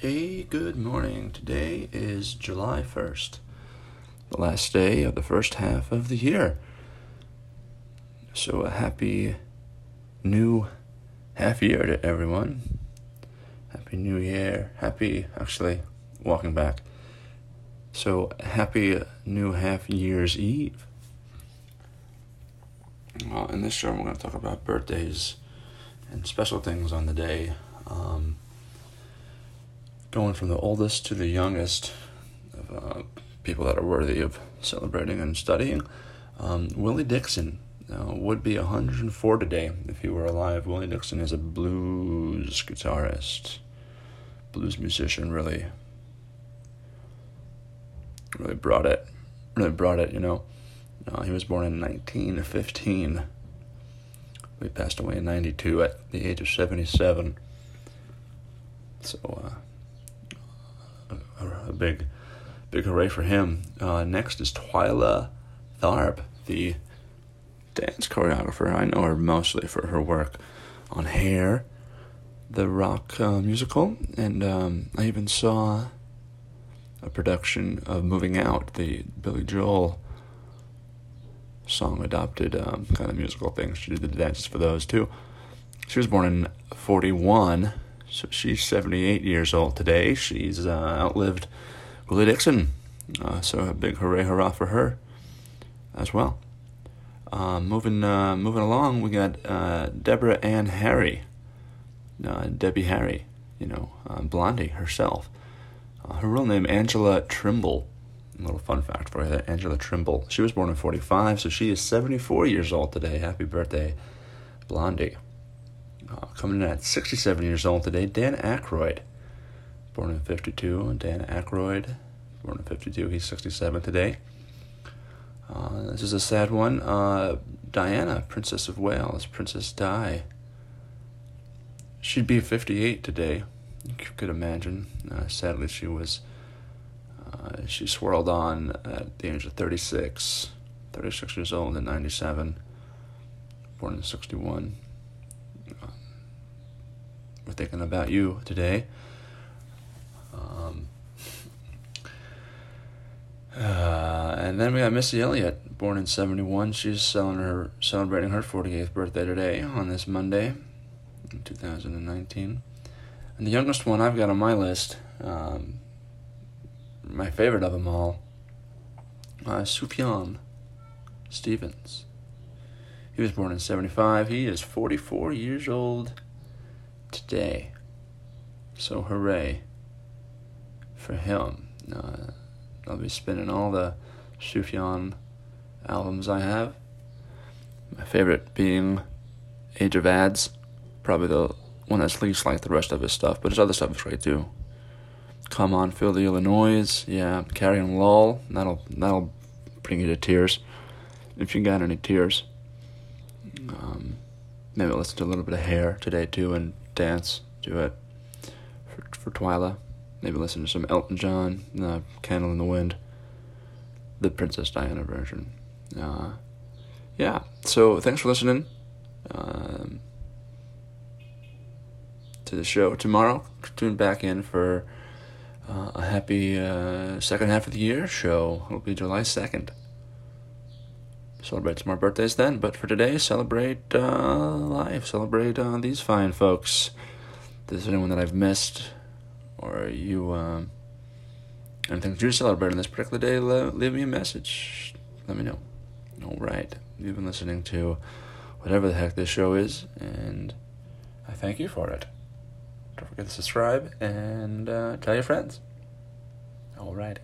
Hey, good morning. Today is July 1st, the last day of the first half of the year. So, a happy new half year to everyone. Happy New Year. Happy, actually, walking back. So, happy new half year's eve. Well, in this show, we're going to talk about birthdays and special things on the day. Um, going from the oldest to the youngest of uh, people that are worthy of celebrating and studying. Um, Willie Dixon uh, would be 104 today if he were alive. Willie Dixon is a blues guitarist, blues musician, really, really brought it, really brought it, you know. Uh, he was born in 1915. He passed away in 92 at the age of 77. So, uh, a, big, big hooray for him. Uh, next is Twyla Tharp, the dance choreographer. I know her mostly for her work on Hair, the rock uh, musical, and um, I even saw a production of Moving Out, the Billy Joel song adopted um, kind of musical thing. She did the dances for those too. She was born in 41 so she's 78 years old today. She's uh, outlived Willie Dixon. Uh, so a big hooray, hurrah for her as well. Uh, moving uh, moving along, we got uh, Deborah Ann Harry, uh, Debbie Harry, you know, Blondie herself. her real name Angela Trimble. A little fun fact for you Angela Trimble. She was born in 45, so she is 74 years old today. Happy birthday, Blondie. Uh, coming in at 67 years old today, Dan Aykroyd, born in 52. Dan Aykroyd, born in 52. He's 67 today. Uh, this is a sad one. Uh, Diana, Princess of Wales, Princess Di. She'd be 58 today. You could imagine. Uh, sadly, she was. Uh, she swirled on at the age of 36, 36 years old in 97, born in 61 we're thinking about you today. Um, uh, and then we got Missy Elliott, born in '71. She's celebrating her celebrating her 48th birthday today on this Monday, 2019. And the youngest one I've got on my list, um, my favorite of them all, uh, Stevens. He was born in 75. He is 44 years old today. So hooray for him. Uh, I'll be spinning all the Sufjan albums I have. My favorite being Age of Adz, probably the one that's least like the rest of his stuff, but his other stuff is great too. Come on, feel the Illinoise, yeah. Carrie and Lowell, that'll that'll bring you to tears, if you got any tears. Um, maybe listen to a little bit of Hair today too, and dance do it for, for Twyla. Maybe listen to some Elton John, uh, Candle in the Wind, the Princess Diana version. Uh, yeah, so thanks for listening um, to the show. Tomorrow, tune back in for uh, a happy uh, second half of the year show. It'll be July 2nd. Celebrate some more birthdays then, but for today, celebrate uh, life. Celebrate uh, these fine folks. If there's anyone that I've missed, or you, um, anything to celebrate on this particular day, leave me a message. Let me know. All right. You've been listening to whatever the heck this show is, and I thank you for it. Don't forget to subscribe and uh, tell your friends. All right.